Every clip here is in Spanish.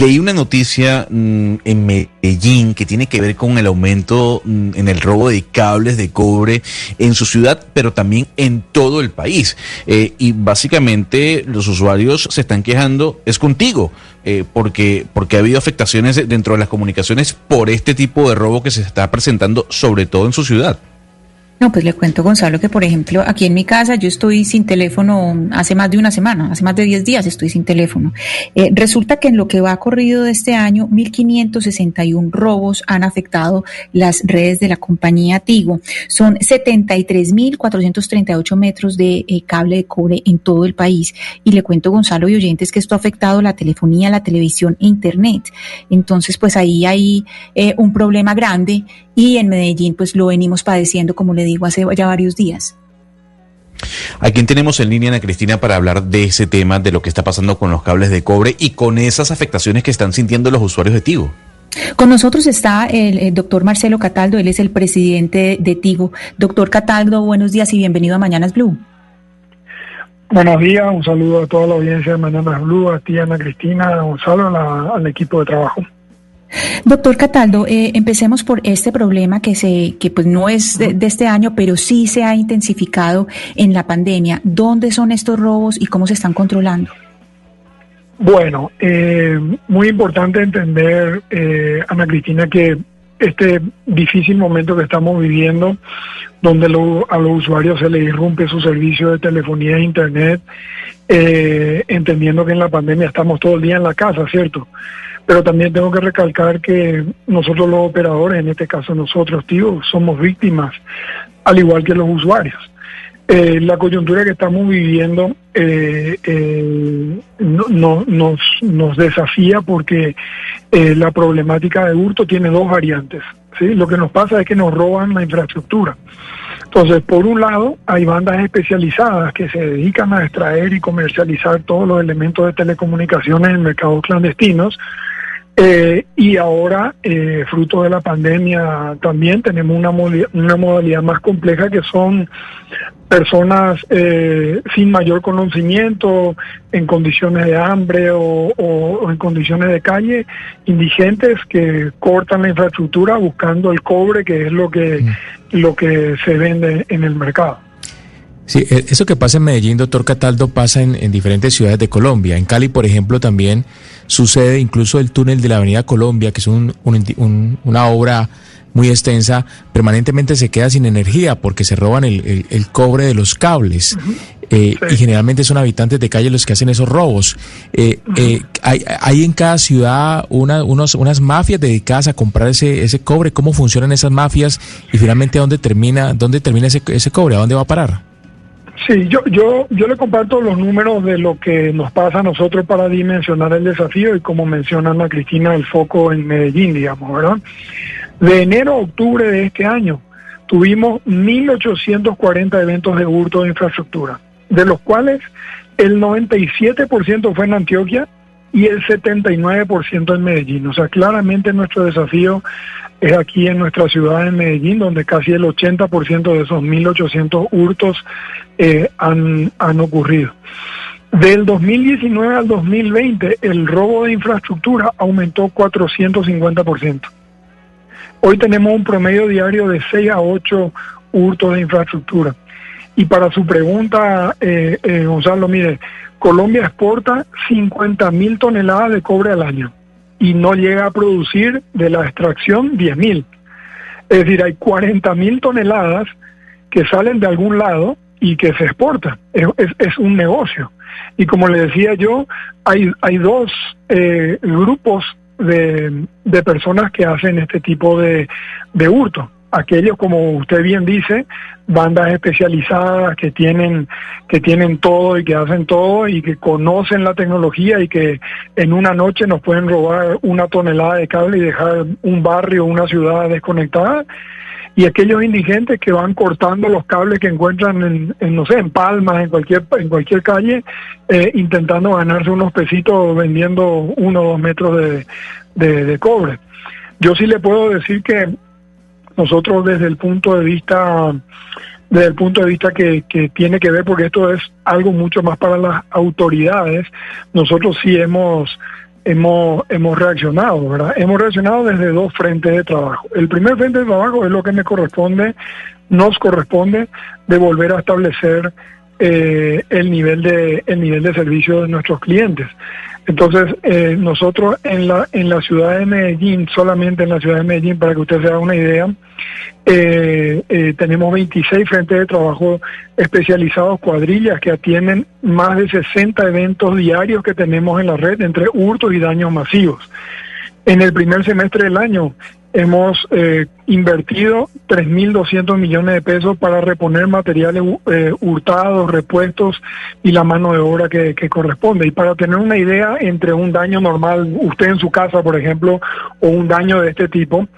leí una noticia mm, en Medellín que tiene que ver con el aumento mm, en el robo de cables de cobre en su ciudad, pero también en todo el país. Eh, y básicamente los usuarios se están quejando, es contigo, eh, porque, porque ha habido afectaciones dentro de las comunicaciones por este tipo de robo que se está presentando, sobre todo en su ciudad. No, pues le cuento, Gonzalo, que por ejemplo, aquí en mi casa yo estoy sin teléfono hace más de una semana, hace más de 10 días estoy sin teléfono. Eh, resulta que en lo que va corrido de este año, 1.561 robos han afectado las redes de la compañía Tigo. Son 73.438 metros de eh, cable de cobre en todo el país. Y le cuento, Gonzalo y oyentes, que esto ha afectado la telefonía, la televisión e Internet. Entonces, pues ahí hay eh, un problema grande y en Medellín pues lo venimos padeciendo, como le digo, hace ya varios días. ¿A quién tenemos en línea, Ana Cristina, para hablar de ese tema, de lo que está pasando con los cables de cobre y con esas afectaciones que están sintiendo los usuarios de Tigo? Con nosotros está el, doctor Marcelo Cataldo, él es el presidente de Tigo. Doctor Cataldo, buenos días y bienvenido a Mañanas Blue. Buenos días, un saludo a toda la audiencia de Mañanas Blue, a ti, Ana Cristina, un saludo al equipo de trabajo. Doctor Cataldo, eh, empecemos por este problema que se, que pues no es de, este año, pero sí se ha intensificado en la pandemia. ¿Dónde son estos robos y cómo se están controlando? Bueno, eh, muy importante entender, eh, Ana Cristina, que este difícil momento que estamos viviendo, donde a los usuarios se les irrumpe su servicio de telefonía e internet, entendiendo que en la pandemia estamos todo el día en la casa, ¿cierto? Pero también tengo que recalcar que nosotros los operadores, en este caso nosotros, tío, somos víctimas, al igual que los usuarios. Eh, la coyuntura que estamos viviendo eh, eh, no, nos, nos desafía porque la problemática de hurto tiene dos variantes. ¿sí? Lo que nos pasa es que nos roban la infraestructura. Entonces, por un lado, hay bandas especializadas que se dedican a extraer y comercializar todos los elementos de telecomunicaciones en mercados clandestinos, eh, y ahora, eh, fruto de la pandemia, también tenemos una, una modalidad más compleja que son personas eh, sin mayor conocimiento, en condiciones de hambre o, en condiciones de calle, indigentes que cortan la infraestructura buscando el cobre, que es lo que, mm. lo que se vende en el mercado. Sí, e, eso que pasa en Medellín, doctor Cataldo, pasa en, diferentes ciudades de Colombia. En Cali, por ejemplo, también sucede incluso el túnel de la Avenida Colombia, que es una obra muy extensa, permanentemente se queda sin energía porque se roban el, cobre de los cables. Eh, y generalmente son habitantes de calle los que hacen esos robos. Eh, eh, hay, en cada ciudad una, unos, unas mafias dedicadas a comprar ese, ese cobre. ¿Cómo funcionan esas mafias? Y finalmente, ¿dónde termina, dónde termina ese, ese cobre? ¿A dónde va a parar? Sí, yo, yo, yo le comparto los números de lo que nos pasa a nosotros para dimensionar el desafío y como menciona Ana Cristina, el foco en Medellín, digamos, ¿verdad? De enero a octubre de este año tuvimos 1.840 eventos de hurto de infraestructura, de los cuales el 97% fue en Antioquia y el 79% en Medellín. O sea, claramente nuestro desafío es aquí en nuestra ciudad de Medellín, donde casi el 80% de esos 1.800 hurtos eh, han, han ocurrido. Del 2019 al 2020, el robo de infraestructura aumentó 450%. Hoy tenemos un promedio diario de 6 a 8 hurtos de infraestructura. Y para su pregunta, eh, eh, Gonzalo, mire, Colombia exporta 50 mil toneladas de cobre al año y no llega a producir de la extracción 10 mil. Es decir, hay 40 mil toneladas que salen de algún lado y que se exportan. Es, un negocio. Y como le decía yo, hay, hay dos eh, grupos de, personas que hacen este tipo de hurto aquellos, como usted bien dice, bandas especializadas que tienen, que tienen todo y que hacen todo y que conocen la tecnología y que en una noche nos pueden robar una tonelada de cable y dejar un barrio, una ciudad desconectada. Y aquellos indigentes que van cortando los cables que encuentran en, no sé, en Palmas, en cualquier, en cualquier calle, eh, intentando ganarse unos pesitos vendiendo uno o dos metros de, de cobre. Yo sí le puedo decir que nosotros desde el punto de vista desde el punto de vista que, que, tiene que ver, porque esto es algo mucho más para las autoridades, nosotros sí hemos hemos, hemos reaccionado, ¿verdad? Hemos reaccionado desde dos frentes de trabajo. El primer frente de trabajo es lo que me corresponde, nos corresponde de volver a establecer eh, el nivel de el nivel de servicio de nuestros clientes. Entonces, eh, nosotros en la, en la ciudad de Medellín, solamente en la ciudad de Medellín, para que usted se haga una idea, eh, eh, tenemos 26 frentes de trabajo especializados, cuadrillas, que atienden más de 60 eventos diarios que tenemos en la red entre hurtos y daños masivos. En el primer semestre del año hemos eh, invertido 3.200 millones de pesos para reponer materiales eh, hurtados, repuestos y la mano de obra que, corresponde. Y para tener una idea entre un daño normal, usted en su casa, por ejemplo, o un daño de este tipo,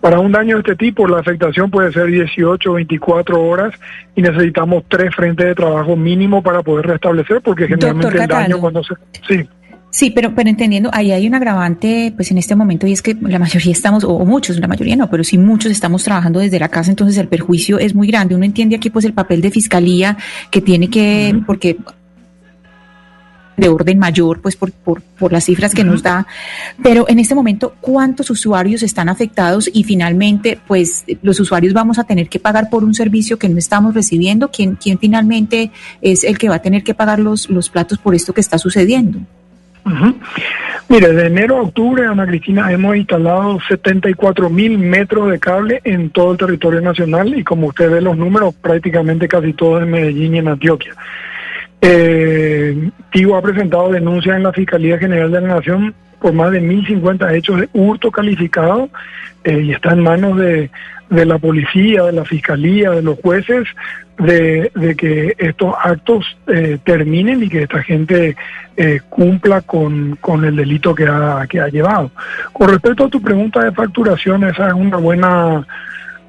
para un daño de este tipo la afectación puede ser 18 o 24 horas y necesitamos tres frentes de trabajo mínimo para poder restablecer, porque generalmente el daño cuando se... Sí. Sí, pero, pero entendiendo, ahí hay un agravante, pues en este momento, y es que la mayoría estamos, o muchos, la mayoría no, pero sí muchos estamos trabajando desde la casa, entonces el perjuicio es muy grande. Uno entiende aquí pues el papel de fiscalía que tiene que, porque de orden mayor, pues por, por, por las cifras que nos da. Pero en este momento, ¿cuántos usuarios están afectados? Y finalmente, pues los usuarios vamos a tener que pagar por un servicio que no estamos recibiendo. ¿Quién, quién finalmente es el que va a tener que pagar los, los platos por esto que está sucediendo? Mire, de enero a octubre, Ana Cristina, hemos instalado 74 mil metros de cable en todo el territorio nacional y como usted ve los números, prácticamente casi todos en Medellín y en Antioquia. Eh, Tigo ha presentado denuncias en la Fiscalía General de la Nación por más de 1.050 hechos de hurto calificado eh, y está en manos de, de la policía, de la fiscalía, de los jueces, de, que estos actos eh, terminen y que esta gente eh, cumpla con, con, el delito que ha, que ha llevado. Con respecto a tu pregunta de facturación, esa es una buena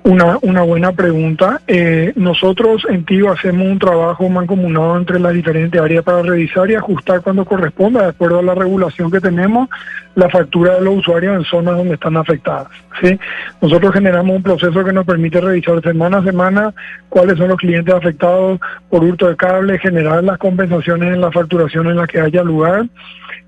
una, una buena pregunta. Eh, nosotros en TIO hacemos un trabajo mancomunado entre las diferentes áreas para revisar y ajustar cuando corresponda, de acuerdo a la regulación que tenemos, la factura de los usuarios en zonas donde están afectadas. ¿sí? Nosotros generamos un proceso que nos permite revisar semana a semana cuáles son los clientes afectados por hurto de cable, generar las compensaciones en la facturación en la que haya lugar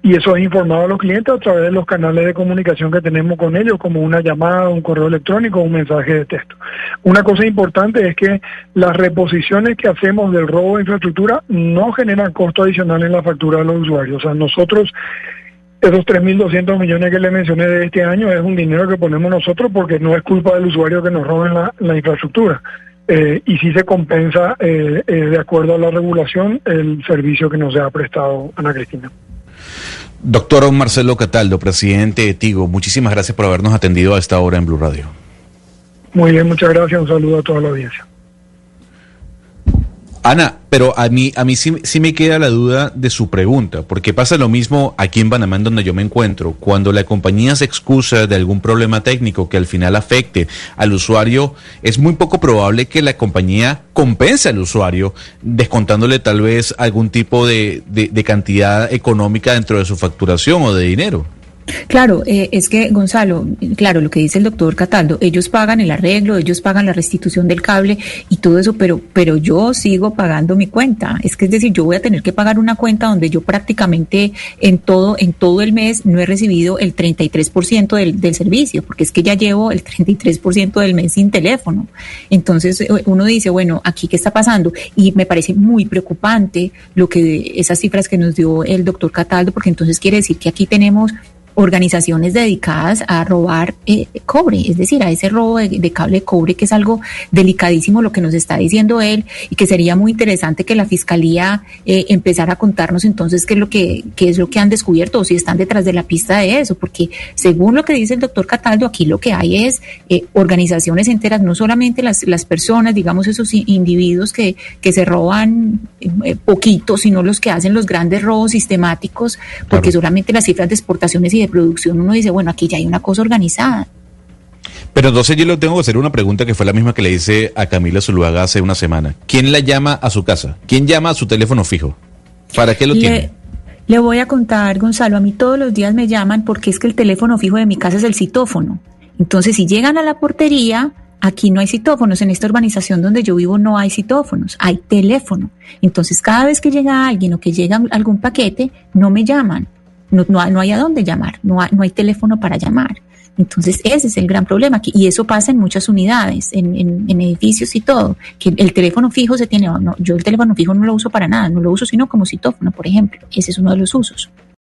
y eso es informado a los clientes a través de los canales de comunicación que tenemos con ellos, como una llamada, un correo electrónico, un mensaje de texto. Una cosa importante es que las reposiciones que hacemos del robo de infraestructura no generan costo adicional en la factura de los usuarios. O sea, nosotros esos 3.200 millones que le mencioné de este año es un dinero que ponemos nosotros porque no es culpa del usuario que nos roben la, infraestructura. Eh, y si se compensa eh, eh, de acuerdo a la regulación el servicio que nos ha prestado Ana Cristina. Doctor Marcelo Cataldo, presidente de Tigo, muchísimas gracias por habernos atendido a esta hora en Blue Radio. Muy bien, muchas gracias. Un saludo a toda la audiencia. Ana, pero a mí, a mí sí, sí, me queda la duda de su pregunta, porque pasa lo mismo aquí en Panamá, donde yo me encuentro. Cuando la compañía se excusa de algún problema técnico que al final afecte al usuario, es muy poco probable que la compañía compense al usuario, descontándole tal vez algún tipo de cantidad económica dentro de su facturación o de dinero. Claro, eh, es que Gonzalo, claro, lo que dice el doctor Cataldo, ellos pagan el arreglo, ellos pagan la restitución del cable y todo eso, pero, pero yo sigo pagando mi cuenta. Es que es decir, yo voy a tener que pagar una cuenta donde yo prácticamente en todo, en todo el mes no he recibido el 33% del, del servicio, porque es que ya llevo el 33% del mes sin teléfono. Entonces eh, uno dice, bueno, aquí qué está pasando y me parece muy preocupante lo que esas cifras que nos dio el doctor Cataldo, porque entonces quiere decir que aquí tenemos organizaciones dedicadas a robar eh, cobre, es decir, a ese robo de, cable de cobre, que es algo delicadísimo lo que nos está diciendo él, y que sería muy interesante que la fiscalía eh, empezara a contarnos entonces qué es lo que qué es lo que han descubierto o si están detrás de la pista de eso, porque según lo que dice el doctor Cataldo, aquí lo que hay es eh, organizaciones enteras, no solamente las, las personas, digamos esos individuos que, que se roban eh, poquito, sino los que hacen los grandes robos sistemáticos, porque solamente las cifras de exportaciones y de producción, uno dice, bueno, aquí ya hay una cosa organizada. Pero entonces yo le tengo que hacer una pregunta que fue la misma que le hice a Camila Zuluaga hace una semana. ¿Quién la llama a su casa? ¿Quién llama a su teléfono fijo? ¿Para qué lo tiene? Le voy a contar, Gonzalo, a mí todos los días me llaman porque es que el teléfono fijo de mi casa es el citófono. Entonces, si llegan a la portería, aquí no hay citófonos. En esta urbanización donde yo vivo no hay citófonos, hay teléfono. Entonces, cada vez que llega alguien o que llega algún paquete, no me llaman no, no, no hay a dónde llamar, no hay, no hay teléfono para llamar. Entonces, ese es el gran problema. Y eso pasa en muchas unidades, en, edificios y todo, que el teléfono fijo se tiene, no, yo el teléfono fijo no lo uso para nada, no lo uso sino como citófono, por ejemplo. Ese es uno de los usos.